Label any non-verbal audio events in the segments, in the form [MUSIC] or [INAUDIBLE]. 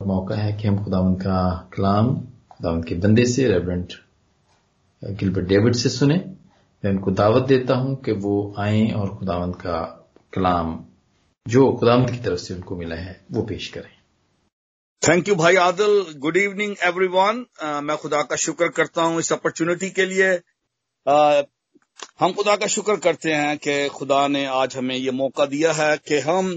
मौका है कि हम खुदावन का कलाम खुदावन के बंदे से रेवरेंट गिलबर्ट डेविड से सुने। मैं उनको दावत देता हूँ कि वो आए और खुदावन का कलाम जो खुदावन की तरफ़ से उनको मिला है वो पेश करें। थैंक यू भाई आदिल। गुड इवनिंग एवरीवन मैं खुदा का शुक्र करता हूँ इस अपॉर्चुनिटी के लिए। Uh, हम खुदा का शुक्र करते हैं कि खुदा ने आज हमें ये मौका दिया है कि हम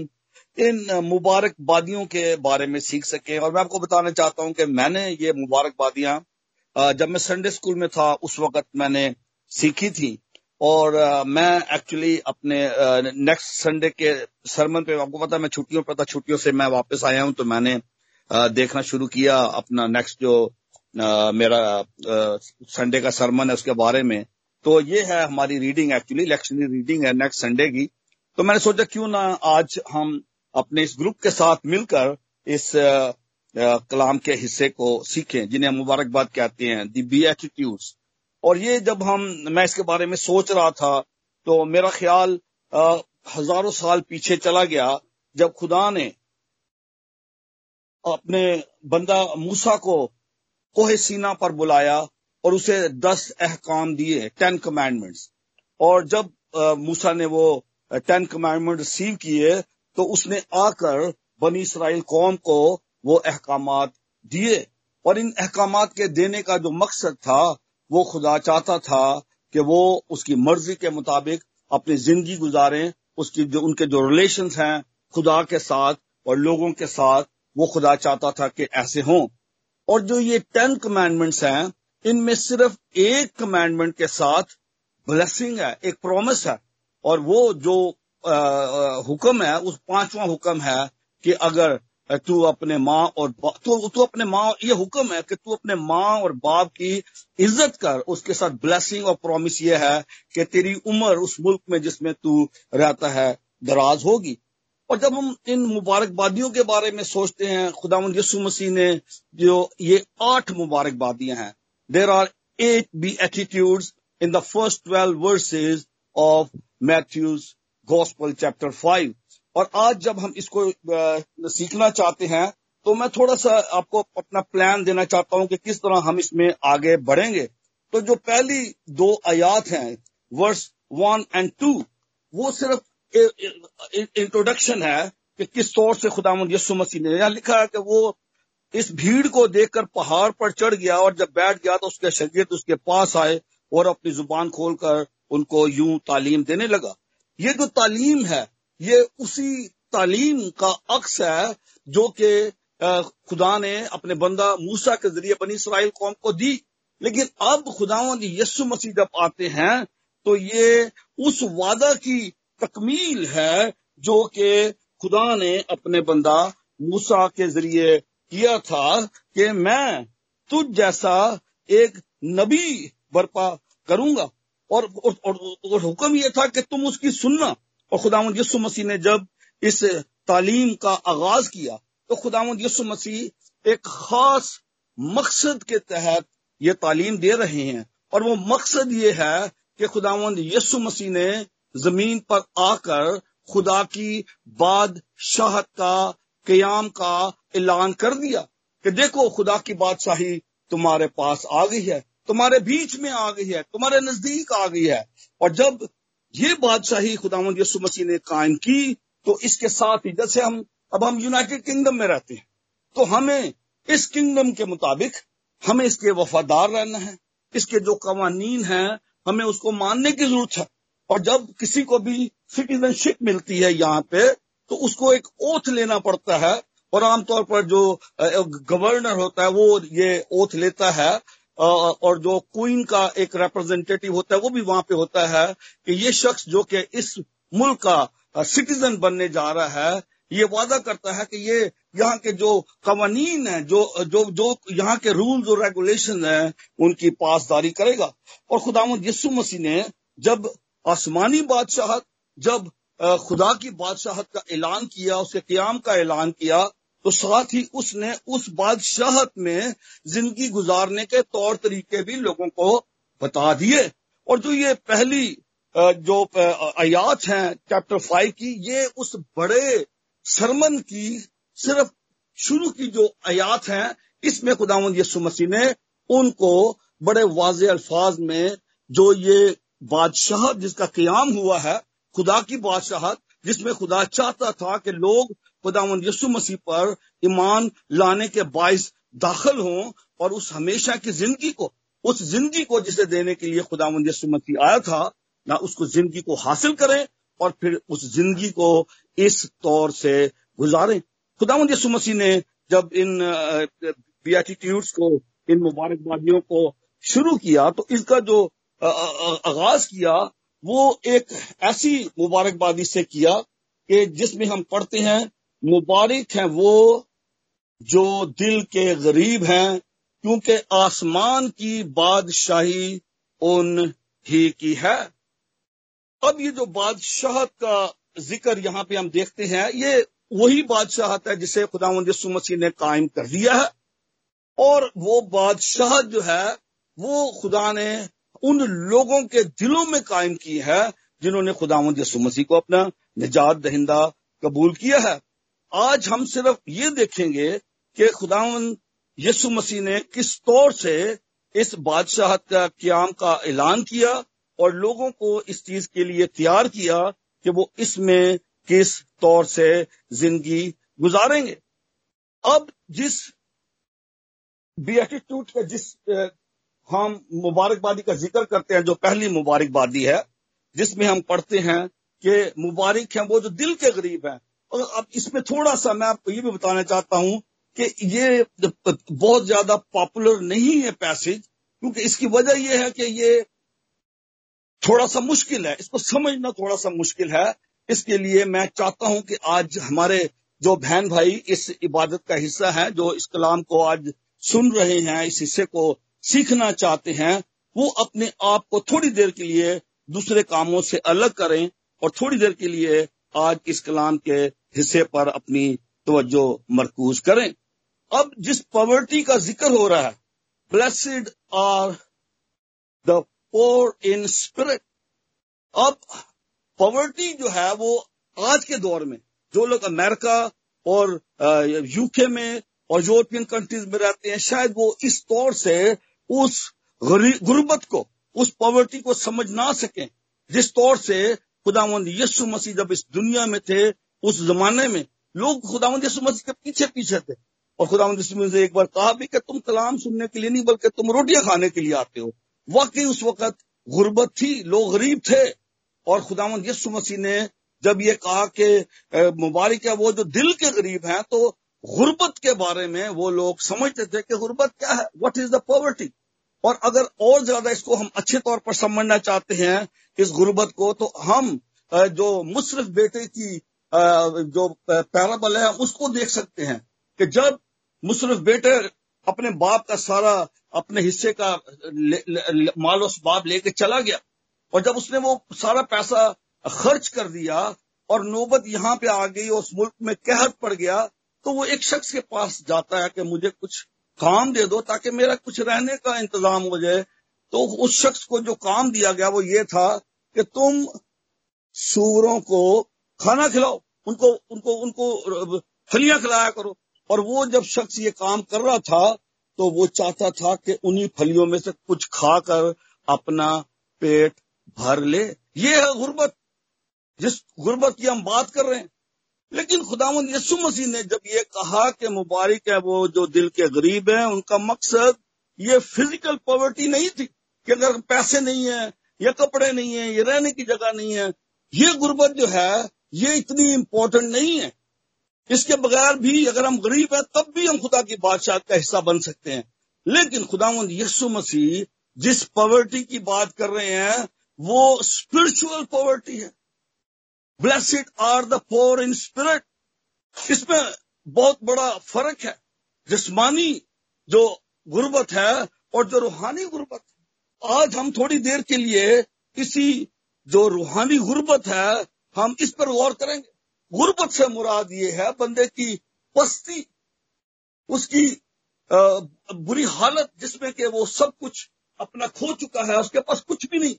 इन मुबारकबादियों के बारे में सीख सकें। और मैं आपको बताना चाहता हूँ कि मैंने ये मुबारकबादियाँ जब मैं संडे स्कूल में था, उस वक्त मैंने सीखी थी। और मैं एक्चुअली अपने नेक्स्ट संडे के सरमन पे, आपको पता है मैं छुट्टियों पर था, छुट्टियों से मैं वापस आया हूँ तो मैंने देखना शुरू किया अपना नेक्स्ट जो मेरा संडे का सरमन है उसके बारे में। तो ये है हमारी रीडिंग एक्चुअली इलेक्शनरी रीडिंग है नेक्स्ट संडे की। तो मैंने सोचा क्यों ना आज हम अपने इस ग्रुप के साथ मिलकर इस कलाम के हिस्से को सीखें, जिन्हें हम मुबारकबाद कहते हैं, दी बी एटीट्यूड्स और ये जब हम, मैं इसके बारे में सोच रहा था तो मेरा ख्याल हज़ारों साल पीछे चला गया, जब खुदा ने अपने बंदा मूसा को कोहे सीना पर बुलाया और उसे दस अहकाम दिए टेन कमांडमेंट्स और जब मूसा ने वो टेन कमांडमेंट रिसीव किए तो उसने आकर बनी इसराइल कौम को वो अहकाम दिए। और इन अहकाम के देने का जो मकसद था, वो खुदा चाहता था कि वो उसकी मर्ज़ी के मुताबिक अपनी ज़िंदगी गुजारें, उसकी जो, उनके जो रिलेशन हैं खुदा के साथ और लोगों के साथ, वो खुदा चाहता था कि ऐसे हों। और जो ये टेन कमांडमेंट्स हैं, इनमें सिर्फ़ एक कमांडमेंट के साथ ब्लेसिंग है, एक प्रॉमिस है। और वो जो हुक्म है, उस पांचवा हुक्म है कि अगर तू अपने माँ और तू तू अपने माँ, ये हुक्म है कि तू अपने माँ और बाप की इज़्ज़त कर। उसके साथ ब्लेसिंग और प्रॉमिस ये है कि तेरी उम्र उस मुल्क में जिसमें तू रहता है, दराज होगी। और जब हम इन मुबारकबादियों के बारे में सोचते हैं खुदा यसु मसीह ने जो ये आठ मुबारकबादियाँ हैं there are eight beatitude in the first twelve verses of Matthew's gospel chapter five और आज जब हम इसको सीखना चाहते हैं तो मैं थोड़ा सा आपको अपना प्लान देना चाहता हूँ कि किस तरह हम इसमें आगे बढ़ेंगे। तो जो पहली दो आयात हैं वर्स वन एंड टू वो सिर्फ़ इंट्रोडक्शन है कि किस तौर से खुदा यसु मसीह ने। यहाँ लिखा है कि वो इस भीड़ को देखकर पहाड़ पर चढ़ गया और जब बैठ गया तो उसके शरीर उसके पास आए और अपनी ज़ुबान खोलकर उनको यूँ तालीम देने लगा। ये जो तालीम है, ये उसी तालीम का अक्स है जो कि खुदा ने अपने बंदा मूसा के ज़रिए बनी इसराइल कौम को दी। लेकिन अब खुदावंद यस्सु मसीह जब आते हैं तो ये उस वादा की तकमील है जो कि खुदा ने अपने बंदा मूसा के ज़रिए किया था कि मैं तुझ जैसा एक नबी बर्पा करूँगा। और, और, और, और हुक्म यह था कि तुम उसकी सुनना। और खुदावंद यसु मसीह ने जब इस तालीम का आगाज़ किया तो खुदावंद यसु मसीह एक खास मकसद के तहत ये तालीम दे रहे हैं। और वो मकसद ये है कि खुदावंद यसु मसीह ने ज़मीन पर आकर खुदा की बादशाहत का क्याम का ऐलान कर दिया कि देखो खुदा की बादशाही तुम्हारे पास आ गई है। तुम्हारे बीच में आ गई है, तुम्हारे नज़दीक आ गई है। और जब ये बादशाही खुदावंद यसु मसीह ने कायम की तो इसके साथ ही, जैसे हम, अब हम यूनाइटेड किंगडम में रहते हैं तो हमें इस किंगडम के मुताबिक, हमें इसके वफादार रहना है, इसके जो कवानीन हैं, हमें उसको मानने की ज़रूरत है। और जब किसी को भी सिटीजनशिप मिलती है यहाँ पे तो उसको एक ओथ लेना पड़ता है। और आमतौर पर जो गवर्नर होता है, वो ये ओथ लेता है और जो क्वीन का एक रिप्रेजेंटेटिव होता है, वो भी वहाँ पे होता है कि ये शख्स जो कि इस मुल्क का सिटीजन बनने जा रहा है, ये वादा करता है कि ये यहाँ के जो कवानीन है, जो जो जो यहाँ के रूल्स और रेगुलेशन है, उनकी पासदारी करेगा। और खुदा यसु मसीह ने जब आसमानी बादशाहत, जब खुदा की बादशाहत का ऐलान किया, उसके क्याम का ऐलान किया तो साथ ही उसने उस बादशाहत में ज़िंदगी गुजारने के तौर तरीके भी लोगों को बता दिए। और जो ये पहली जो आयात हैं चैप्टर फाइव की, ये उस बड़े सरमन की सिर्फ़ शुरू की जो आयात हैं, इसमें खुदावंद यसु मसीह ने उनको बड़े वाज अल्फाज में जो ये बादशाह जिसका क्याम हुआ है, खुदा की बादशाहत, जिसमें खुदा चाहता था कि लोग खुदावंद यसु मसीह पर ईमान लाने के बायस दाखिल हों और उस हमेशा की ज़िंदगी को, उस ज़िंदगी को जिसे देने के लिए खुदावंद यसु मसीह आया था, ना उसको ज़िंदगी को हासिल करें और फिर उस ज़िंदगी को इस तौर से गुजारें। खुदावंद यसु मसीह ने जब इन बियाटिट्यूड्स को, इन मुबारकबादियों को शुरू किया तो इसका जो आगाज़ किया, वो एक ऐसी मुबारकबादी से किया कि जिसमें हम पढ़ते हैं मुबारक हैं वो जो दिल के गरीब हैं, क्योंकि आसमान की बादशाही उन ही की है। अब ये जो बादशाह का ज़िक्र यहाँ पे हम देखते हैं, ये वही बादशाहत है जिसे खुदा यसु मसीह ने कायम कर दिया है। और वो बादशाह जो है, वो खुदा ने उन लोगों के दिलों में कायम की है, जिन्होंने खुदावंद यसु मसीह को अपना निजात दहिंदा कबूल किया है। आज हम सिर्फ़ ये देखेंगे कि खुदावंद यसु मसीह ने किस तौर से इस बादशाह का क्याम का ऐलान किया और लोगों को इस चीज़ के लिए तैयार किया कि वो इसमें किस तौर से ज़िंदगी गुजारेंगे। अब जिस एटीट्यूड का जिस हम मुबारकबादी का ज़िक्र करते हैं, जो पहली मुबारकबादी है, जिसमें हम पढ़ते हैं कि मुबारक हैं वो जो दिल के गरीब हैं और अब इसमें थोड़ा सा मैं आपको ये भी बताना चाहता हूँ कि ये बहुत ज़्यादा पॉपुलर नहीं है पैसेज क्योंकि इसकी वजह यह है कि ये थोड़ा सा मुश्किल है। इसको समझना थोड़ा सा मुश्किल है। इसके लिए मैं चाहता हूँ कि आज हमारे जो बहन भाई इस इबादत का हिस्सा है, जो इस कलाम को आज सुन रहे हैं, इस हिस्से को सीखना चाहते हैं, वो अपने आप को थोड़ी देर के लिए दूसरे कामों से अलग करें और थोड़ी देर के लिए आज इस कलाम के हिस्से पर अपनी तवज्जो मरकूज करें। अब जिस पॉवर्टी का ज़िक्र हो रहा है blessed are the poor in spirit अब पॉवर्टी जो है वो आज के दौर में, जो लोग अमेरिका और यूके में और यूरोपियन कंट्रीज़ में रहते हैं, शायद वो इस तौर से उस गुर्बत को, उस पॉवर्टी को समझ ना सकें, जिस तौर से खुदावंद यस्सु मसीह जब इस दुनिया में थे उस जमाने में लोग खुदावंद यस्सु मसीह के पीछे पीछे थे। और खुदावंद यस्सु मसीह ने एक बार कहा भी कि तुम कलाम सुनने के लिए नहीं, बल्कि तुम रोटियाँ खाने के लिए आते हो। वाकई उस वक्त गुर्बत थी, लोग गरीब थे। और खुदावंद यसु मसीह ने जब ये कहा कि मुबारक है वो जो दिल के गरीब हैं तो गुर्बत के बारे में वो लोग समझते थे कि गुर्बत क्या है व्हाट इज़ द पॉवर्टी और अगर और ज़्यादा इसको हम अच्छे तौर पर समझना चाहते हैं, इस गुर्बत को तो हम जो मुशरफ बेटे की जो पैराबल है, उसको देख सकते हैं कि जब मुशरफ बेटे अपने बाप का सारा, अपने हिस्से का माल उस बाप लेके चला गया और जब उसने वो सारा पैसा खर्च कर दिया और नौबत यहाँ पे आ गई उस मुल्क में कहत पड़ गया तो वो एक शख्स के पास जाता है कि मुझे कुछ काम दे दो ताकि मेरा कुछ रहने का इंतज़ाम हो जाए। तो उस शख्स को जो काम दिया गया वो ये था कि तुम सूरों को खाना खिलाओ, उनको उनको उनको फलियाँ खिलाया करो। और वो जब शख्स ये काम कर रहा था तो वो चाहता था कि उन्हीं फलियों में से कुछ खाकर अपना पेट भर ले। ये है गुर्बत, जिस गुर्बत की हम बात कर रहे हैं। लेकिन खुदावंद यसु मसीह ने जब ये कहा कि मुबारक है वो जो दिल के गरीब हैं, उनका मकसद ये फ़िज़िकल पॉवर्टी नहीं थी कि अगर पैसे नहीं है, या कपड़े नहीं है, ये रहने की जगह नहीं है। ये गुर्बत जो है ये इतनी इंपॉर्टेंट नहीं है। इसके बगैर भी अगर हम गरीब हैं, तब भी हम खुदा की बादशाह का हिस्सा बन सकते हैं। लेकिन खुदावंद यसु मसीह जिस पॉवर्टी की बात कर रहे हैं, वो स्पिरिचुअल पॉवर्टी है। Blessed are the poor in spirit इसमें बहुत बड़ा फ़र्क है। जिस्मानी जो गुर्बत है और जो रूहानी गुर्बत है। आज हम थोड़ी देर के लिए इसी जो रूहानी गुर्बत है हम इस पर गौर करेंगे। गुर्बत से मुराद ये है, बंदे की पस्ती उसकी बुरी हालत जिसमें कि वो सब कुछ अपना खो चुका है, उसके पास कुछ भी नहीं।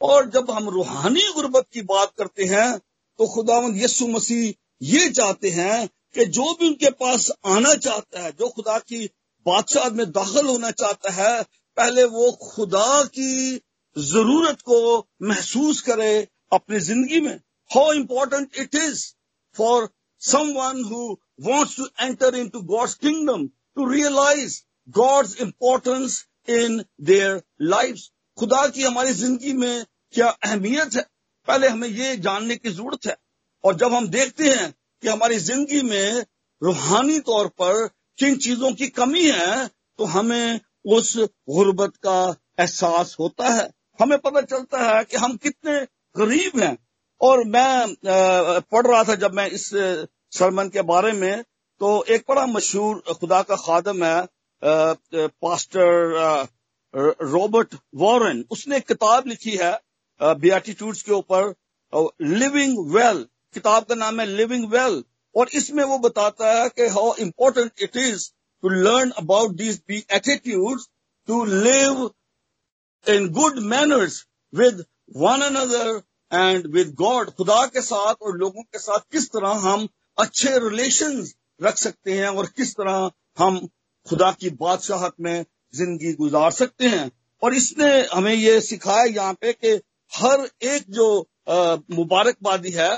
और जब हम रूहानी गुर्बत की बात करते हैं तो खुदावंद यसु मसीह ये चाहते हैं कि जो भी उनके पास आना चाहता है, जो खुदा की बादशाह में दाखिल होना चाहता है, पहले वो खुदा की ज़रूरत को महसूस करे अपनी ज़िंदगी में। How important it is for someone who wants to enter into God's kingdom to realize God's importance in their lives. खुदा की हमारी ज़िंदगी में क्या अहमियत है? पहले हमें ये जानने की ज़रूरत है। और जब हम देखते हैं कि हमारी ज़िंदगी में रूहानी तौर पर किन चीज़ों की कमी है तो हमें उस गुर्बत का एहसास होता है। हमें पता चलता है कि हम कितने गरीब हैं। और मैं पढ़ रहा था जब मैं इस सरमन के बारे में तो एक बड़ा मशहूर खुदा का खादम है पास्टर रॉबर्ट वॉरेन। उसने एक किताब लिखी है बियाटीट्यूड्स के ऊपर लिविंग वेल किताब का नाम है लिविंग वेल और इसमें वो बताता है कि how important it is to learn about these beatitude to live in good manners with one another and with God खुदा के साथ और लोगों के साथ किस तरह हम अच्छे रिलेशन रख सकते हैं और किस तरह हम खुदा की बादशाहत में ज़िंदगी गुजार सकते हैं। और इसने हमें ये सिखाया यहाँ पे कि हर एक जो मुबारकबादी है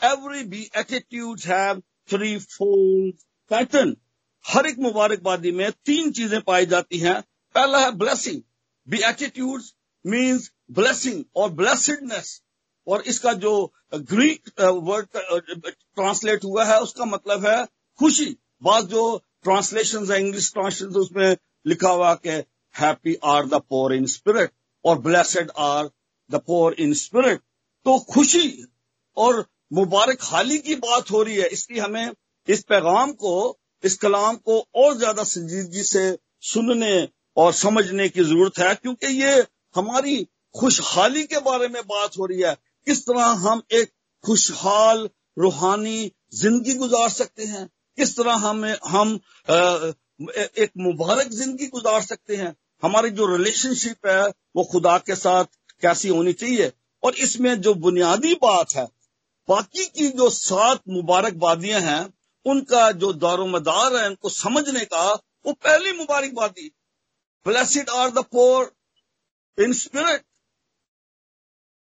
every beatitude have three fold pattern हर एक मुबारकबादी में तीन चीज़ें पाई जाती हैं। पहला है blessing beatitude means blessing और ब्लेसिडनेस और इसका जो ग्रीक वर्ड ट्रांसलेट हुआ है, उसका मतलब है खुशी। बाद जो ट्रांसलेशन है इंग्लिश ट्रांसलेशन उसमें लिखा हुआ के happy are the poor in spirit और blessed are the poor in spirit तो खुशी और मुबारक हाली की बात हो रही है इसलिए हमें इस पैगाम को, इस कलाम को और ज़्यादा संजीदगी से सुनने और समझने की ज़रूरत है, क्योंकि ये हमारी खुशहाली के बारे में बात हो रही है। किस तरह हम एक खुशहाल, रूहानी ज़िंदगी गुजार सकते हैं? किस तरह हम हम एक मुबारक ज़िंदगी गुजार सकते हैं? हमारी जो रिलेशनशिप है, वो खुदा के साथ कैसी होनी चाहिए? और इसमें जो बुनियादी बात है, बाकी की जो सात मुबारकबादियाँ हैं, उनका जो दारोमदार है, उनको समझने का वो पहली मुबारकबादी blessed are the poor in spirit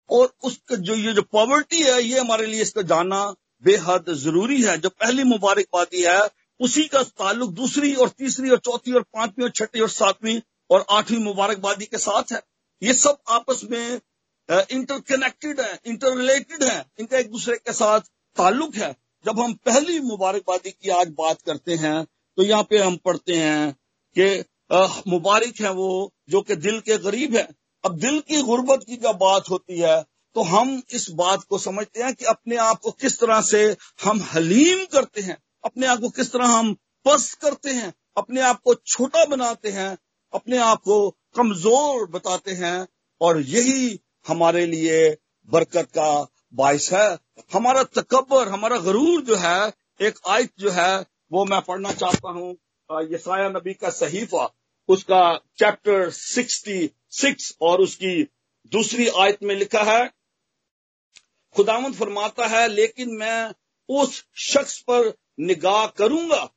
और उसका जो ये जो पॉवर्टी है, ये हमारे लिए इसका जानना बेहद ज़रूरी है। जो पहली मुबारकबादी है, उसी का ताल्लुक दूसरी और तीसरी और चौथी और पांचवी और छठी और सातवीं और आठवीं मुबारकबादी के साथ है। ये सब आपस में इंटरकनेक्टेड है इंटर रिलेटेड है। इनका एक दूसरे के साथ ताल्लुक है। जब हम पहली मुबारकबादी की आज बात करते हैं तो यहाँ पे हम पढ़ते हैं कि मुबारक है वो जो कि दिल के गरीब है। अब दिल की गुर्बत की जब बात होती है तो हम इस बात को समझते हैं कि अपने आप को किस तरह से हम हलीम करते हैं, अपने आप को किस तरह हम पस्त करते हैं, अपने आप को छोटा बनाते हैं, अपने आप को कमज़ोर बताते हैं, और यही हमारे लिए बरकत का बायस है। हमारा तकबर हमारा गरूर जो है, एक आयत जो है, वो मैं पढ़ना चाहता हूँ यसाया नबी का सहीफा, उसका चैप्टर सिक्सटी सिक्स और उसकी दूसरी आयत में लिखा है खुदामंद फरमाता है, लेकिन मैं उस शख्स पर निगाह करूँगा,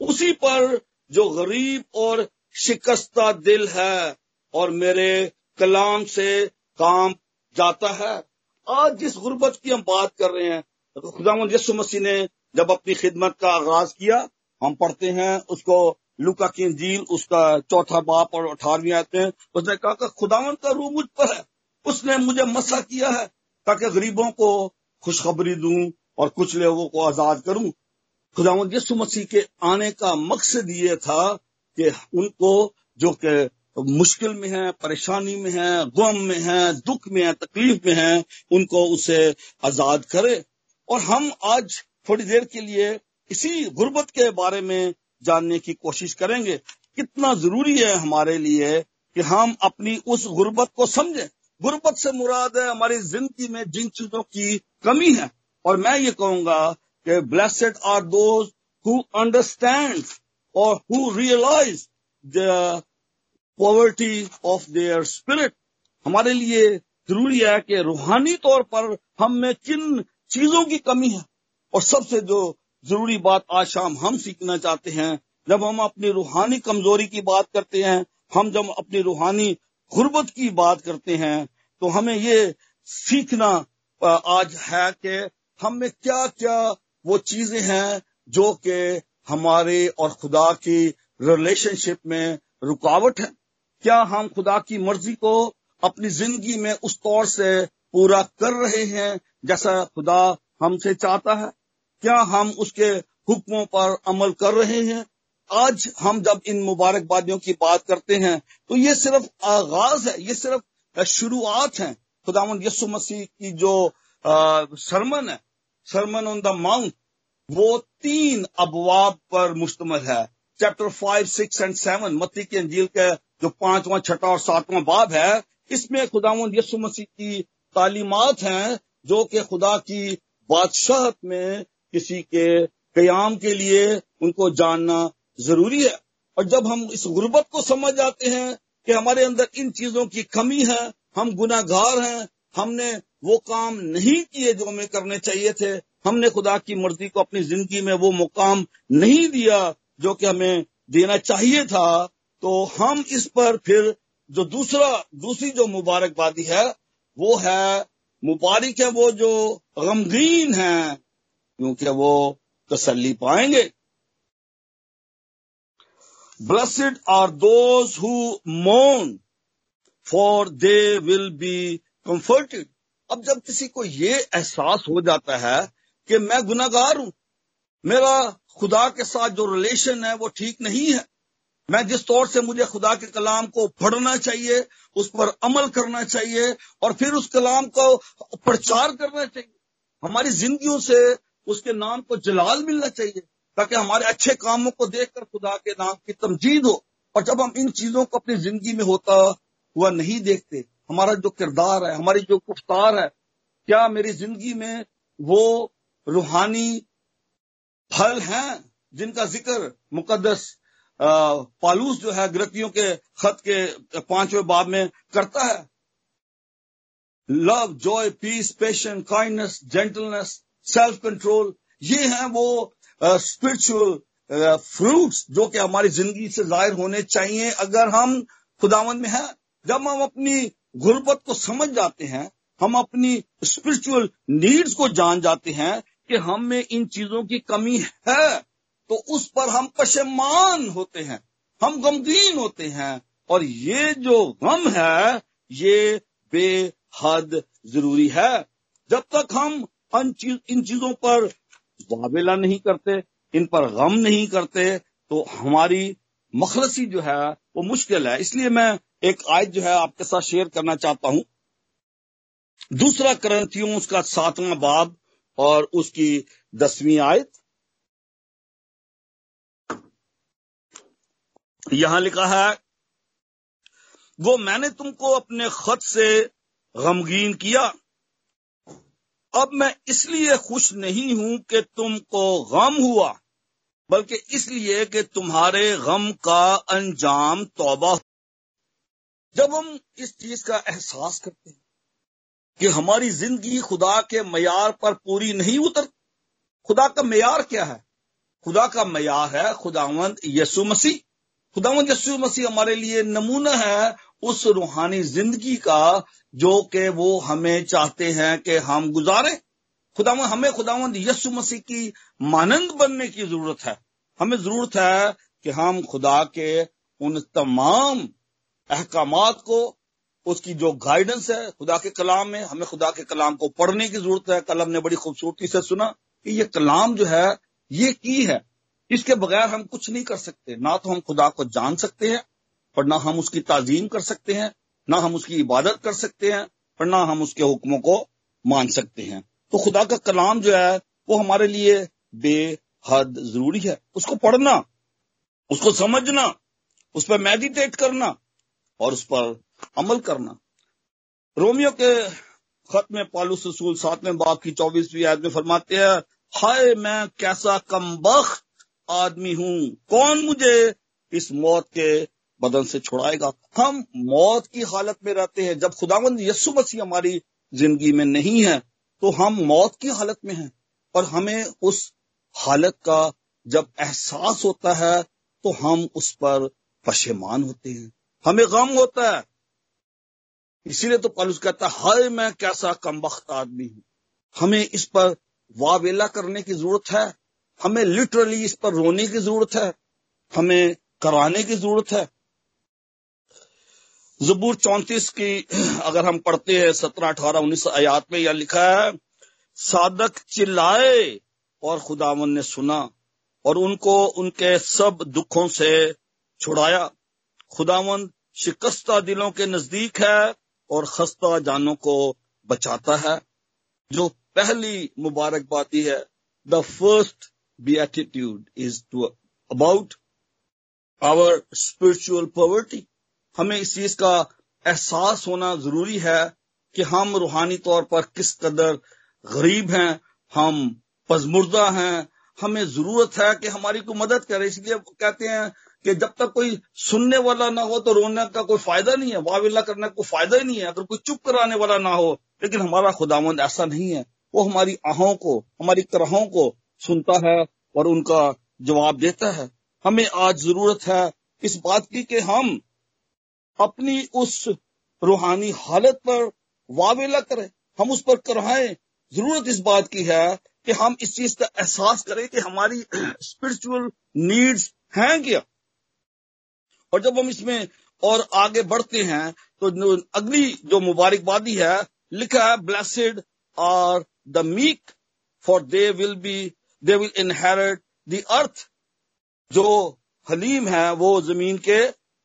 उसी पर जो गरीब और शिकस्ता दिल है और मेरे कलाम से काम जाता है। आज जिस गुर्बत की हम बात कर रहे हैं तो यसु मसीह ने जब अपनी खिदमत का आगाज़ किया, हम पढ़ते हैं उसको लुका की जील उसका चौथा बाप और अठारहवीं आते हैं। उसने कहा कि खुदावन का रूह मुझ पर है। उसने मुझे मसा किया है ताकि गरीबों को खुशखबरी दूँ और कुछ लोगों को आज़ाद करूँ। खुदावन यसु मसीह के आने का मकसद ये था कि उनको जो कि मुश्किल में है, परेशानी में है, गम में है, दुख में है, तकलीफ़ में है, उनको उसे आज़ाद करे। और हम आज थोड़ी देर के लिए इसी गुर्बत के बारे में जानने की कोशिश करेंगे, कितना ज़रूरी है हमारे लिए कि हम अपनी उस गुर्बत को समझें। गुर्बत से मुराद है हमारी ज़िंदगी में जिन चीज़ों की कमी है। और मैं ये कहूँगा कि blessed are those who understand और who realise the poverty of their spirit. हमारे लिए ज़रूरी है कि रूहानी तौर पर हम में किन चीज़ों की कमी है। और सबसे जो ज़रूरी बात आज शाम हम सीखना चाहते हैं। जब हम अपनी रूहानी कमज़ोरी की बात करते हैं, हम जब अपनी रूहानी गुर्बत की बात करते हैं तो हमें ये सीखना आज है कि हम में क्या क्या वो चीज़ें हैं जो कि हमारे और खुदा की रिलेशनशिप में रुकावट है। क्या हम खुदा की मर्ज़ी को अपनी ज़िंदगी में उस तौर से पूरा कर रहे हैं जैसा खुदा हमसे चाहता है? क्या हम उसके हुक्मों पर अमल कर रहे हैं? आज हम जब इन मुबारकबादियों की बात करते हैं तो ये सिर्फ़ आगाज़ है, ये सिर्फ़ शुरुआत है। खुदावन यसु मसीह की जो सरमन है, सरमन ऑन द माउंट, वो तीन अबवाब पर मुश्तमल है। Chapter five six and seven मत्ती की अंजील के जो पांचवा छठा और सातवां बाब है, इसमें खुदावन यसु मसीह की तालीमत हैं, जो कि खुदा की बादशाहत में किसी के कयाम के लिए उनको जानना ज़रूरी है। और जब हम इस गुर्बत को समझ जाते हैं कि हमारे अंदर इन चीज़ों की कमी है, हम गुनागार हैं, हमने वो काम नहीं किए जो हमें करने चाहिए थे, हमने खुदा की मर्ज़ी को अपनी ज़िंदगी में वो मुकाम नहीं दिया जो कि हमें देना चाहिए था तो हम इस पर फिर जो दूसरा, दूसरी जो मुबारकबादी है, वो है, मुबारक है वो जो गमगीन है क्योंकि वो तसल्ली पाएँगे। ब्लसड आर दोज हु मोन for they will be comforted अब जब किसी को ये एहसास हो जाता है कि मैं गुनागार हूँ, मेरा खुदा के साथ जो रिलेशन है वो ठीक नहीं है। मैं जिस तौर से मुझे खुदा के कलाम को पढ़ना चाहिए, उस पर अमल करना चाहिए और फिर उस कलाम को प्रचार करना चाहिए। हमारी जिंदगियों से उसके नाम को जलाल मिलना चाहिए, ताकि हमारे अच्छे कामों को देखकर खुदा के नाम की तमजीद हो। और जब हम इन चीज़ों को अपनी ज़िंदगी में होता हुआ नहीं देखते, हमारा जो किरदार है, हमारी जो गुफ्तार है, क्या मेरी ज़िंदगी में वो रूहानी फल हैं जिनका ज़िक्र मुकदस पालूस जो है ग्रतियों के खत के पाँचवें बाब में करता है? Love, joy, peace, patient, kindness, gentleness self control ये हैं वो स्पिरिचुअल फ्रूट्स जो कि हमारी ज़िंदगी से ज़ाहिर होने चाहिए। अगर हम खुदावंद में हैं, जब हम अपनी गुर्बत को समझ जाते हैं, हम अपनी स्पिरिचुअल नीड्स को जान जाते हैं कि हम में इन चीज़ों की कमी है तो उस पर हम पशेमान होते हैं, हम गमगीन होते हैं। और ये जो गम है, ये बेहद ज़रूरी है। जब तक हम इन चीज़ों पर वावेला नहीं करते, इन पर गम नहीं करते तो हमारी मखलसी जो है, वो मुश्किल है। इसलिए मैं एक आयत जो है आपके साथ शेयर करना चाहता हूँ। दूसरा करंथियों, उसका सातवां बाब और उसकी दसवीं आयत। यहाँ लिखा है, वो मैंने तुमको अपने खत से गमगीन किया अब मैं इसलिए खुश नहीं हूँ कि तुमको गम हुआ, बल्कि इसलिए कि तुम्हारे गम का अंजाम तौबा जब हम इस चीज़ का एहसास करते हैं कि हमारी ज़िंदगी खुदा के मैार पर पूरी नहीं उतर खुदा का मैार क्या है? खुदा का मैार है खुदावंद यसु मसीह। खुदावंद यसु मसीह हमारे लिए नमूना है उस रूहानी ज़िंदगी का जो कि वो हमें चाहते हैं कि हम गुजारें। खुदावन हमें खुदावंद यसु मसीह की मानंद बनने की ज़रूरत है। हमें ज़रूरत है कि हम खुदा के उन तमाम अहकाम को, उसकी जो गाइडेंस है खुदा के कलाम में, हमें खुदा के कलाम को पढ़ने की ज़रूरत है। कल हमने बड़ी खूबसूरती से सुना कि ये कलाम जो है, ये की है। इसके बगैर हम कुछ नहीं कर सकते। ना तो हम खुदा को जान सकते हैं और ना हम उसकी ताजीम कर सकते हैं, ना हम उसकी इबादत कर सकते हैं, और ना हम उसके हुक्मों को मान सकते हैं। तो खुदा का कलाम जो है, वो हमारे लिए बेहद ज़रूरी है। उसको पढ़ना, उसको समझना, उस पर मेडिटेट करना, और उस पर अमल करना। रोमियो के खत में पालू रसूल सातवें बाप की चौबीसवीं आयत में फरमाते हैं, हाय मैं कैसा कमबख्त आदमी हूँ, कौन मुझे इस मौत के बदन से छुड़ाएगा। हम मौत की हालत में रहते हैं। जब खुदावंद यस्सु मसीह हमारी ज़िंदगी में नहीं है तो हम मौत की हालत में हैं। और हमें उस हालत का जब एहसास होता है तो हम उस पर पशेमान होते हैं। हमें गम होता है। इसीलिए तो पलुस कहता है, हाय, मैं कैसा कम वक्त आदमी हूँ। हमें इस पर वावेला करने की ज़रूरत है। हमें लिटरली इस पर रोने की ज़रूरत है। हमें कराने की ज़रूरत है। जबूर चौंतीस की, [CLEARS THROAT] अगर हम पढ़ते हैं, सत्रह, अठारह, उन्नीस आयात में यह लिखा है सादक चिल्लाए और खुदावन ने सुना और उनको, उनके सब दुखों से छुड़ाया। खुदावन शिकस्ता दिलों के नज़दीक है और खस्ता जानों को बचाता है। जो पहली मुबारकबादी है, the first beatitude is to about our spiritual poverty. हमें इस चीज़ का एहसास होना ज़रूरी है कि हम रूहानी तौर पर किस कदर गरीब हैं, हम पजमुर्दा हैं। हमें ज़रूरत है कि हमारी कोई मदद करे। इसलिए कहते हैं कि जब तक कोई सुनने वाला ना हो तो रोने का कोई फ़ायदा नहीं है वाविल्ला करने का कोई फ़ायदा ही नहीं है। अगर कोई चुप कराने वाला ना हो, लेकिन हमारा खुदावंद ऐसा नहीं है। वो हमारी आहों को, हमारी तरहों को सुनता है और उनका जवाब देता है। हमें आज ज़रूरत है इस बात की कि हम अपनी उस रूहानी हालत पर वावेला करें। हम उस पर कराएँ ज़रूरत इस बात की है कि हम इस चीज़ का एहसास करें कि हमारी [CLEARS THROAT] स्पिरिचुअल नीड्स हैं क्या? और जब हम इसमें और आगे बढ़ते हैं तो अगली जो मुबारकबादी है, लिखा है blessed are the meek for they will be they will inherit the earth जो हलीम है, वो ज़मीन के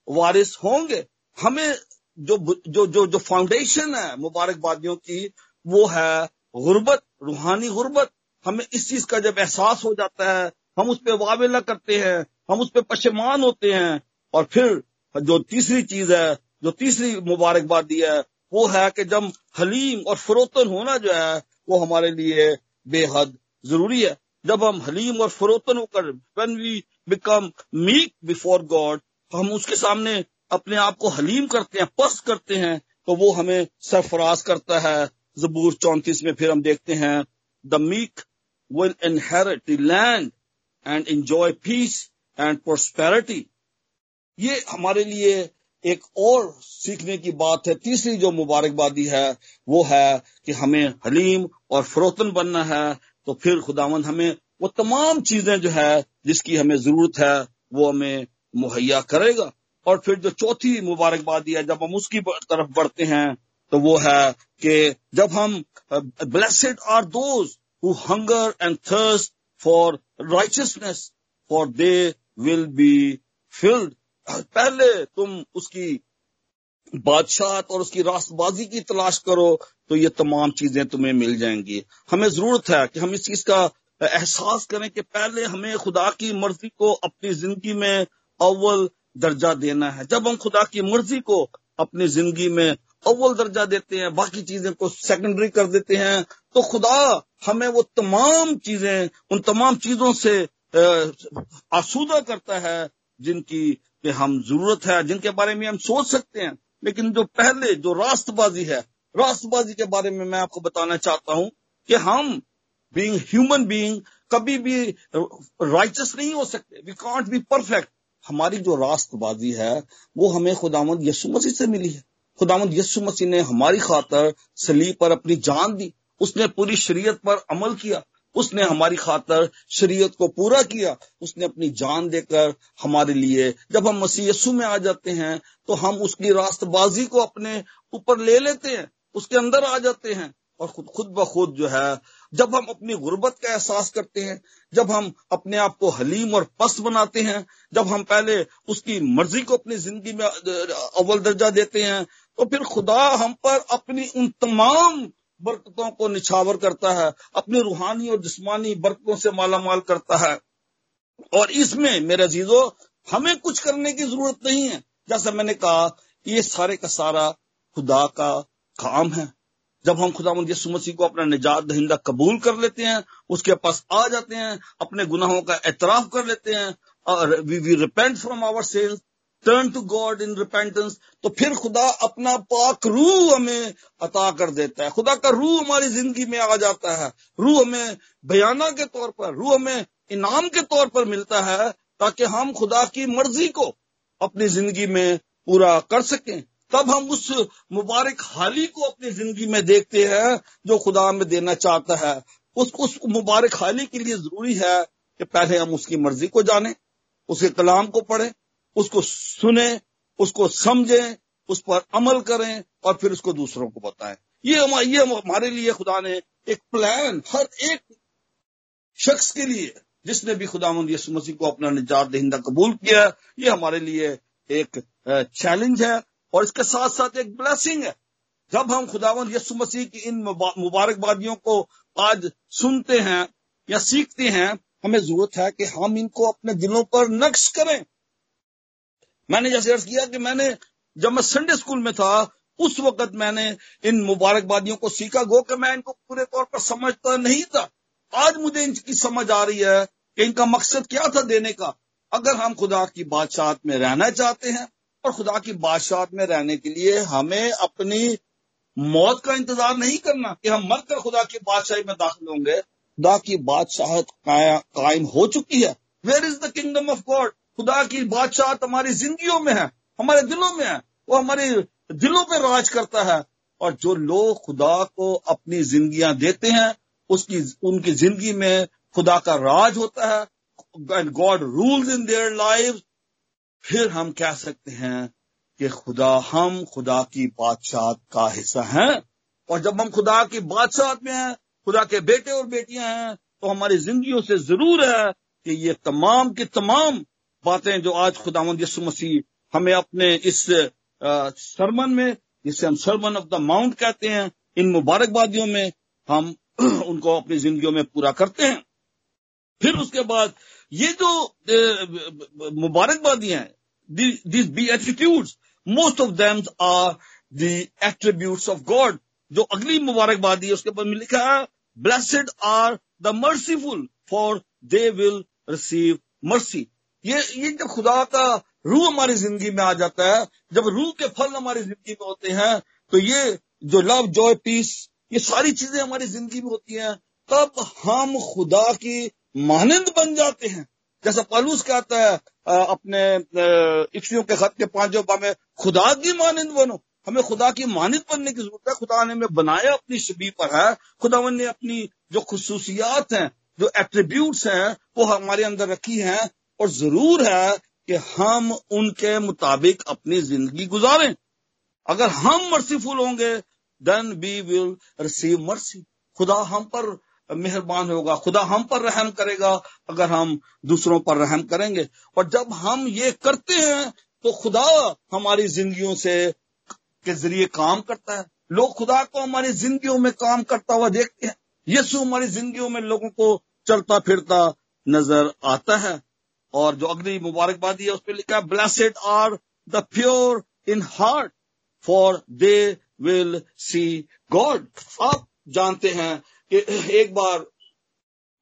वारिस होंगे। हमें जो जो जो जो फाउंडेशन है मुबारकबादियों की, वो है गुर्बत, रूहानी गुर्बत। हमें इस चीज़ का जब एहसास हो जाता है, हम उस पर वावेला करते हैं, हम उस पर पशमान होते हैं, और फिर जो तीसरी चीज़ है, जो तीसरी मुबारकबादी है, वो है कि जब हलीम और फरोतन होना जो है, वो हमारे लिए बेहद ज़रूरी है। जब हम हलीम और फरोतन होकर when we become meek before God हम उसके सामने अपने आप को हलीम करते हैं, पस्त करते हैं तो वो हमें सरफराज करता है। जबूर चौंतीस में फिर हम देखते हैं, the meek will inherit land and enjoy peace and prosperity. ये हमारे लिए एक और सीखने की बात है। तीसरी जो मुबारकबादी है, वो है कि हमें हलीम और फरोतन बनना है तो फिर खुदावंद हमें वो तमाम चीज़ें जो है, जिसकी हमें ज़रूरत है, वो हमें मुहैया करेगा। और फिर जो चौथी मुबारकबादी है, जब हम उसकी तरफ़ बढ़ते हैं तो वो है कि जब हम blessed are those who hunger and thirst for righteousness for they will be filled पहले तुम उसकी बादशाह और उसकी रास्तबाजी की तलाश करो तो ये तमाम चीज़ें तुम्हें मिल जाएँगी। हमें ज़रूरत है कि हम इस चीज़ का एहसास करें कि पहले हमें खुदा की मर्ज़ी को अपनी ज़िंदगी में अव्वल दर्जा देना है। जब हम खुदा की मर्ज़ी को अपनी ज़िंदगी में अव्वल दर्जा देते हैं, बाकी चीज़ें को सेकेंडरी कर देते हैं तो खुदा हमें वो तमाम चीज़ें, उन तमाम चीज़ों से आसूदा करता है, जिनकी हम ज़रूरत है, जिनके बारे में हम सोच सकते हैं। लेकिन जो पहले, जो रास्तबाजी है, रास्तबाजी के बारे में मैं आपको बताना चाहता हूँ कि हम बीइंग ह्यूमन बीइंग कभी भी राइचस नहीं हो सकते। वी कांट बी परफेक्ट हमारी जो रास्तबाजी है, वो हमें खुदामद यसु मसीह से मिली है। खुदामद यसु मसीह ने हमारी खातर सलीब पर अपनी जान दी। उसने पूरी शरीयत पर अमल किया। उसने हमारी खातर शरीयत को पूरा किया। उसने अपनी जान देकर हमारे लिए, जब हम मसीह यसु में आ जाते हैं तो हम उसकी रास्तबाजी को अपने ऊपर ले लेते हैं। उसके अंदर आ जाते हैं और खुद खुद ब खुद जो है जब हम अपनी गुर्बत का एहसास करते हैं, जब हम अपने आप को हलीम और पस बनाते हैं, जब हम पहले उसकी मर्ज़ी को अपनी ज़िंदगी में अव्वल दर्जा देते हैं तो फिर खुदा हम पर अपनी उन तमाम बरकतों को निछावर करता है, अपनी रूहानी और जिस्मानी बरकतों से मालामाल करता है। और इसमें, मेरे जीजो हमें कुछ करने की ज़रूरत नहीं है। जैसा मैंने कहा ये सारे का सारा खुदा का काम है। जब हम खुदा यसु मसीह को अपना निजात दहिंदा कबूल कर लेते हैं, उसके पास आ जाते हैं, अपने गुनाहों का एतराफ कर लेते हैं, और we we repent from our sells turn to God in repentance तो फिर खुदा अपना पाक रूह हमें अता कर देता है। खुदा का रूह हमारी ज़िंदगी में आ जाता है। रूह हमें बयाना के तौर पर, रूह हमें इनाम के तौर पर मिलता है, ताकि हम खुदा की मर्ज़ी को अपनी ज़िंदगी में पूरा कर सकें। तब हम उस मुबारक हाली को अपनी ज़िंदगी में देखते हैं, जो खुदा हमें देना चाहता है। उस उस मुबारक हाली के लिए ज़रूरी है कि पहले हम उसकी मर्ज़ी को जाने, उसके कलाम को पढ़ें, उसको सुने, उसको समझें, उस पर अमल करें और फिर उसको दूसरों को बताएँ। ये ये हमारे लिए खुदा ने एक प्लान हर एक शख्स के लिए, जिसने भी खुदा मसीह को अपना निजात दहिंदा कबूल किया, ये हमारे लिए एक चैलेंज है। और इसके साथ साथ एक ब्लेसिंग है। जब हम खुदावंद यसु मसीह की इन मुबारकबादियों को आज सुनते हैं या सीखते हैं, हमें ज़रूरत है कि हम इनको अपने दिलों पर नक्श करें। मैंने जैसे अर्ज़ किया कि मैंने, जब मैं संडे स्कूल में था, उस वक्त मैंने इन मुबारकबादियों को सीखा। गो कि मैं इनको पूरे तौर पर समझता नहीं था। आज मुझे इनकी समझ आ रही है कि इनका मकसद क्या था देने का। अगर हम खुदा की बादशाह में रहना चाहते हैं और खुदा की बादशाह में रहने के लिए हमें अपनी मौत का इंतज़ार नहीं करना कि हम मरकर खुदा की बादशाही में दाखिल होंगे। खुदा की बादशाह कायम हो चुकी है। Where is the kingdom of God खुदा की बादशाह हमारी जिंदगियों में है, हमारे दिलों में है। वो हमारे दिलों पर राज करता है। और जो लोग खुदा को अपनी जिंदगियाँ देते हैं, उसकी उनकी ज़िंदगी में खुदा का राज होता है। And God rules in their life फिर हम कह सकते हैं कि खुदा हम खुदा की बादशाह का हिस्सा हैं। और जब हम खुदा की बादशाह में हैं, खुदा के बेटे और बेटियाँ हैं तो हमारी जिंदगियों से ज़रूर है कि ये तमाम की तमाम बातें जो आज खुदावंद यसु मसीह हमें अपने इस सरमन में, जिसे हम सरमन ऑफ़ द माउंट कहते हैं, इन मुबारकबादियों में हम [CLEARS THROAT] उनको अपनी जिंदगियों में पूरा करते हैं। फिर उसके बाद ये जो मुबारकबादियाँ हैं this beatitude most of them are the attributes of God जो अगली मुबारकबादी है, उसके ऊपर लिखा है blessed are the merciful for they will receive mercy ये ये जब खुदा का रूह हमारी ज़िंदगी में आ जाता है, जब रूह के फल हमारी ज़िंदगी में होते हैं तो ये जो लव जॉय पीस ये सारी चीज़ें हमारी ज़िंदगी में होती हैं, तब हम खुदा की मानंद बन जाते हैं। जैसा पालूस कहता है अपने इक्सियों के खत के पाँचों पा में खुदा की मानंद बनो। हमें खुदा की मानद बनने की ज़रूरत है। खुदा ने हमें बनाया अपनी शबी पर है। खुदा ने अपनी जो खसूसियात हैं, जो एट्रीब्यूट्स हैं, वो हमारे अंदर रखी हैं और ज़रूर है कि हम उनके मुताबिक अपनी ज़िंदगी गुजारें। अगर हम मर्सीफुल होंगे then we will receive mercy खुदा हम पर मेहरबान होगा, खुदा हम पर रहम करेगा, अगर हम दूसरों पर रहम करेंगे। और जब हम ये करते हैं तो खुदा हमारी जिंदगियों से के ज़रिए काम करता है। लोग खुदा को हमारी जिंदगियों में काम करता हुआ देखते हैं। यीशु हमारी जिंदगियों में लोगों को चलता फिरता नज़र आता है। और जो अगली मुबारकबादी है, उस पर लिखा blessed are the pure in heart for they will see God आप जानते हैं कि एक बार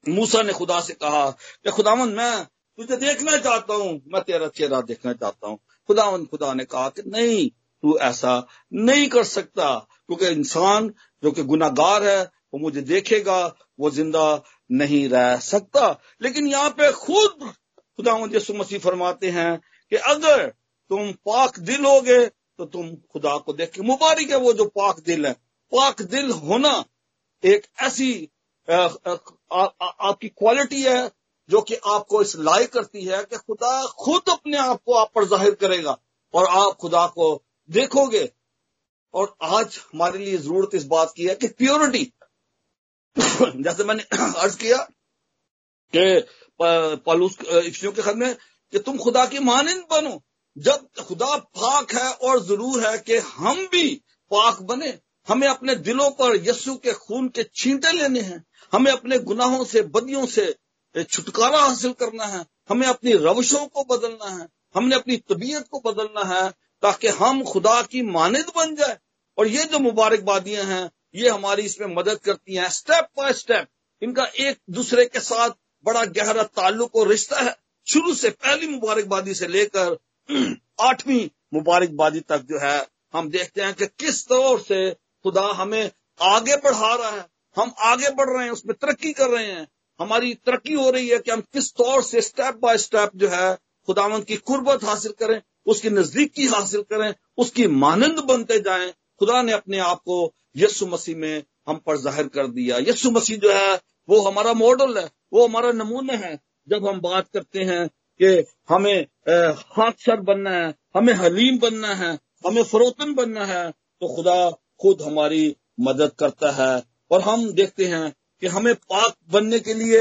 मूसा ने खुदा से कहा कि खुदावन, मैं तुझे देखना चाहता हूँ, मैं तेरा चेहरा देखना चाहता हूँ। खुदावन, खुदा ने कहा कि नहीं, तू ऐसा नहीं कर सकता, क्योंकि इंसान जो कि गुनागार है, वो मुझे देखेगा, वो ज़िंदा नहीं रह सकता। लेकिन यहाँ पे खुद खुदा यसु मसीह फरमाते हैं कि अगर तुम पाक दिल होगे तो तुम खुदा को देख के मुबारक है, वो जो पाक दिल है। पाक दिल होना एक ऐसी आपकी क्वालिटी है जो कि आपको इस लायक करती है कि खुदा खुद अपने आप को आप पर ज़ाहिर करेगा और आप खुदा को देखोगे। और आज हमारे लिए ज़रूरत इस बात की है कि प्योरिटी [COUGHS] जैसे मैंने [COUGHS] अर्ज़ किया कि पालूस के खत में कि तुम खुदा की मानंद बनो। जब खुदा पाक है और ज़रूर है कि हम भी पाक बने हमें अपने दिलों पर यस्सु के खून के छींटे लेने हैं। हमें अपने गुनाहों से, बदियों से छुटकारा हासिल करना है। हमें अपनी रवशों को बदलना है। हमने अपनी तबीयत को बदलना है ताकि हम खुदा की मानद बन जाए। और ये जो मुबारकबादियाँ हैं, ये हमारी इसमें मदद करती हैं स्टेप बाय स्टेप इनका एक दूसरे के साथ बड़ा गहरा ताल्लुक और रिश्ता है। शुरू से पहली मुबारकबादी से लेकर [CLEARS THROAT] आठवीं मुबारकबादी तक जो है, हम देखते हैं कि किस तौर से खुदा हमें आगे बढ़ा रहा है, हम आगे बढ़ रहे हैं, उसमें तरक्की कर रहे हैं। हमारी तरक्की हो रही है कि हम किस तौर से स्टेप बाय स्टेप जो है खुदावन की कुर्बत हासिल करें, उसकी नजदीकी हासिल करें, उसकी मानंद बनते जाएँ। खुदा ने अपने आप को यस्सु मसीह में हम पर ज़ाहिर कर दिया। यस्सु मसीह जो है, वो हमारा मॉडल है, वो हमारा नमूना है। जब हम बात करते हैं कि हमें हाथ बनना है, हमें हलीम बनना है, हमें फरोतन बनना है तो खुदा खुद हमारी मदद करता है। और हम देखते हैं कि हमें पाक बनने के लिए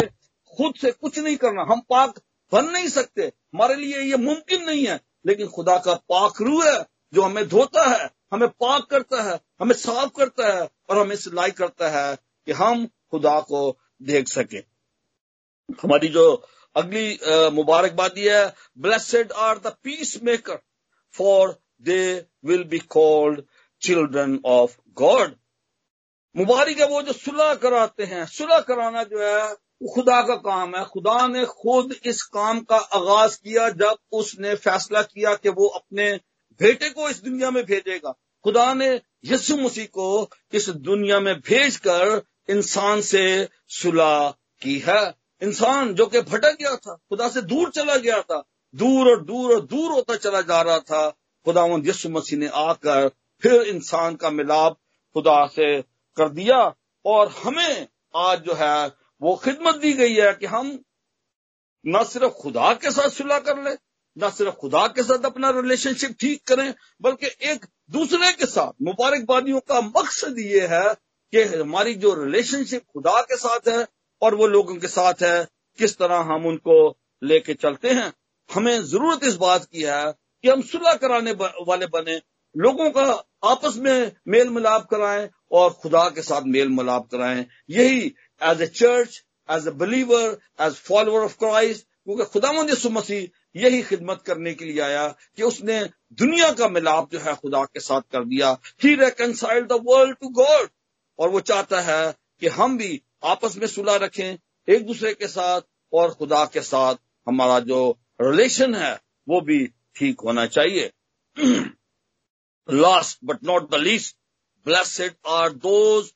खुद से कुछ नहीं करना। हम पाक बन नहीं सकते। हमारे लिए ये मुमकिन नहीं है। लेकिन खुदा का पाक रू है जो हमें धोता है, हमें पाक करता है, हमें साफ़ करता है और हमें सिलाई करता है कि हम खुदा को देख सके। हमारी जो अगली मुबारकबादी है blessed are the peace maker for they will be called children of God मुबारक है वो जो सुलह कराते हैं। सुलह कराना जो है, वो खुदा का काम है। खुदा ने खुद इस काम का आगाज़ किया जब उसने फैसला किया कि वो अपने बेटे को इस दुनिया में भेजेगा। खुदा ने यसु मसीह को इस दुनिया में भेजकर इंसान से सुलह की है। इंसान जो कि भटक गया था, खुदा से दूर चला गया था, दूर और दूर और दूर होता चला जा रहा था। खुदा यसु मसीह ने आकर फिर इंसान का मिलाप खुदा से कर दिया और हमें आज जो है वो खिदमत दी गई है कि हम न सिर्फ़ खुदा के साथ सुलह कर ले, न सिर्फ़ खुदा के साथ अपना रिलेशनशिप ठीक करें, बल्कि एक दूसरे के साथ मुबारकबादियों का मकसद ये है कि हमारी जो रिलेशनशिप खुदा के साथ है और वो लोगों के साथ है, किस तरह हम उनको लेके चलते हैं। हमें ज़रूरत इस बात की है कि हम सुलह कराने वाले बने, लोगों का आपस में मेल मिलाप कराएँ और खुदा के साथ मेल मिलाप कराएँ। यही as a church as a believer as follower of Christ क्योंकि खुदा यसु मसीह यही खिदमत करने के लिए आया कि उसने दुनिया का मिलाप जो है खुदा के साथ कर दिया। He reconcile the world to God और वो चाहता है कि हम भी आपस में सुलह रखें, एक दूसरे के साथ और खुदा के साथ। हमारा जो रिलेशन है, वो भी ठीक होना चाहिए। [CLEARS THROAT] Last but not the least, blessed are those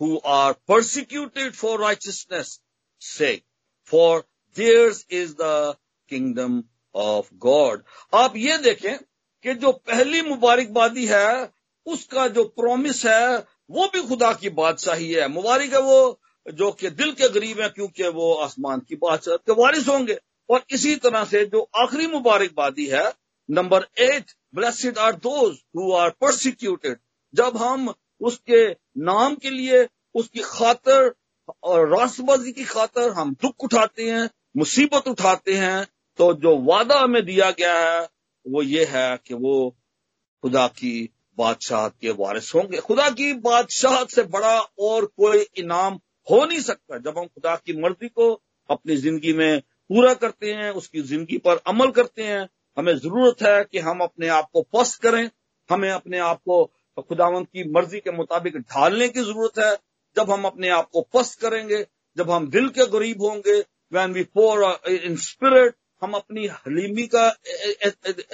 who are persecuted for righteousness' sake, for theirs is the kingdom of God. आप ये देखें कि जो पहली मुबारकबादी है उसका जो प्रॉमिस है वो भी खुदा की बादशाही है मुबारक है वो जो कि दिल के गरीब है क्योंकि वो आसमान की बादशाह के वारिस होंगे और इसी तरह से जो आखिरी मुबारकबादी है number eight blessed are those who are prosecuted जब हम उसके नाम के लिए, उसकी खातर और राष्ट्रबाजी की खातर हम दुख उठाते हैं, मुसीबत उठाते हैं तो जो वादा हमें दिया गया है, वो ये है कि वो खुदा की बादशाह के वारिस होंगे। खुदा की बादशाह से बड़ा और कोई इनाम हो नहीं सकता। जब हम खुदा की मर्ज़ी को अपनी ज़िंदगी में पूरा करते हैं, उसकी ज़िंदगी पर अमल करते हैं हमें ज़रूरत है कि हम अपने आप को पस्त करें, हमें अपने आप को खुदावंत की मर्ज़ी के मुताबिक ढालने की ज़रूरत है। जब हम अपने आप को पस्त करेंगे, जब हम दिल के गरीब होंगे when we poor in spirit हम अपनी हलीमी का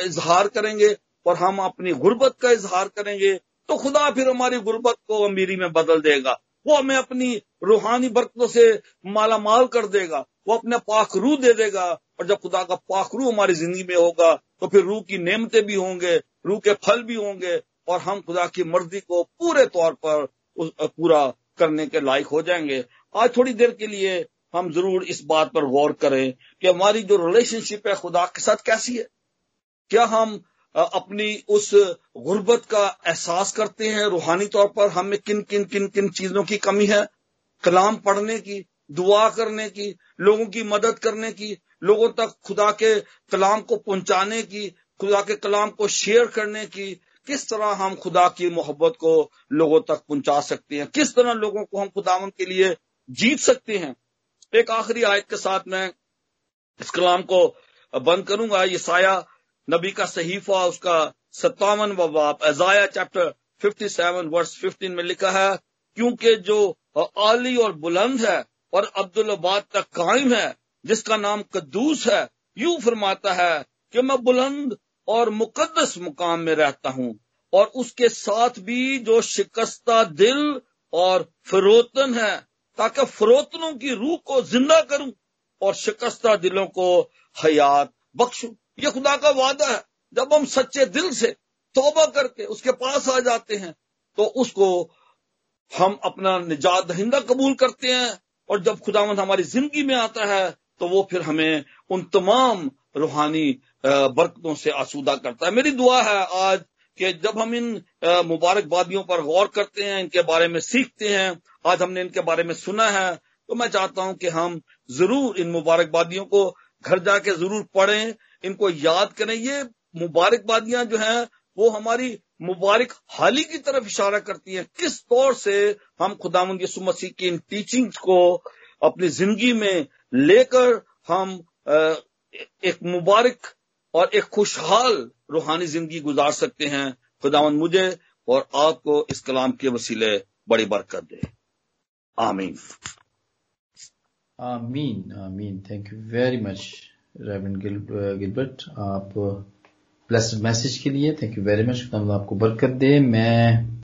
इजहार करेंगे और हम अपनी गुर्बत का इजहार करेंगे तो खुदा फिर हमारी गुर्बत को अमीरी में बदल देगा। वो हमें अपनी रूहानी बरकतों से माला माल कर देगा, वो अपने पाक रू दे देगा। और जब खुदा का पाखरू हमारी ज़िंदगी में होगा तो फिर रूह की नेमतें भी होंगे, रूह के फल भी होंगे, और हम खुदा की मर्ज़ी को पूरे तौर पर पूरा करने के लायक हो जाएँगे। आज थोड़ी देर के लिए हम ज़रूर इस बात पर गौर करें कि हमारी जो रिलेशनशिप है खुदा के साथ कैसी है। क्या हम अपनी उस गुर्बत का एहसास करते हैं रूहानी तौर पर? हमें किन किन किन किन चीज़ों की कमी है? कलाम पढ़ने की, दुआ करने की, लोगों की मदद करने की लोगों तक खुदा के कलाम को पहुँचाने की, खुदा के कलाम को शेयर करने की, किस तरह हम खुदा की मोहब्बत को लोगों तक पहुँचा सकते हैं? किस तरह लोगों को हम खुदावन के लिए जीत सकते हैं? एक आखिरी आयत के साथ मैं इस कलाम को बंद करूँगा। ये साया नबी का सहीफा, उसका सत्तावन बाप। अजाया चैप्टर 57 वर्स 15 में लिखा है, क्योंकि जो आली और बुलंद है और अब्दुलबाद तक कायम है जिसका नाम कद्दूस है, यूँ फरमाता है कि मैं बुलंद और मुकद्दस मुकाम में रहता हूँ और उसके साथ भी जो शिकस्ता दिल और फरोतन है, ताकि फरोतनों की रूह को ज़िंदा करूँ और शिकस्ता दिलों को हयात बख्शूं। ये खुदा का वादा है, जब हम सच्चे दिल से तोबा करके उसके पास आ जाते हैं तो उसको हम अपना निजात दहिंदा कबूल करते हैं और जब खुदावंद हमारी ज़िंदगी में आता है तो वो फिर हमें उन तमाम रूहानी बरकतों से आसूदा करता है। मेरी दुआ है आज कि जब हम इन मुबारकबादियों पर गौर करते हैं, इनके बारे में सीखते हैं, आज हमने इनके बारे में सुना है तो मैं चाहता हूँ कि हम ज़रूर इन मुबारकबादियों को घर जाके ज़रूर पढ़ें, इनको याद करें। ये मुबारकबादियाँ जो हैं, वो हमारी मुबारक हाली की तरफ़ इशारा करती हैं। किस तौर से हम खुदा यसु मसीह की इन टीचिंग्स को अपनी ज़िंदगी में लेकर हम एक मुबारक और एक खुशहाल रूहानी ज़िंदगी गुजार सकते हैं। खुदावन मुझे और आपको इस कलाम के वसीले बड़ी बरकत दे। आमीन। आमीन आमीन। Thank you very much reverend Gilbert आप ब्लेस्ड मैसेज के लिए थैंक यू वेरी मच खुदा आपको बरकत दे। मैं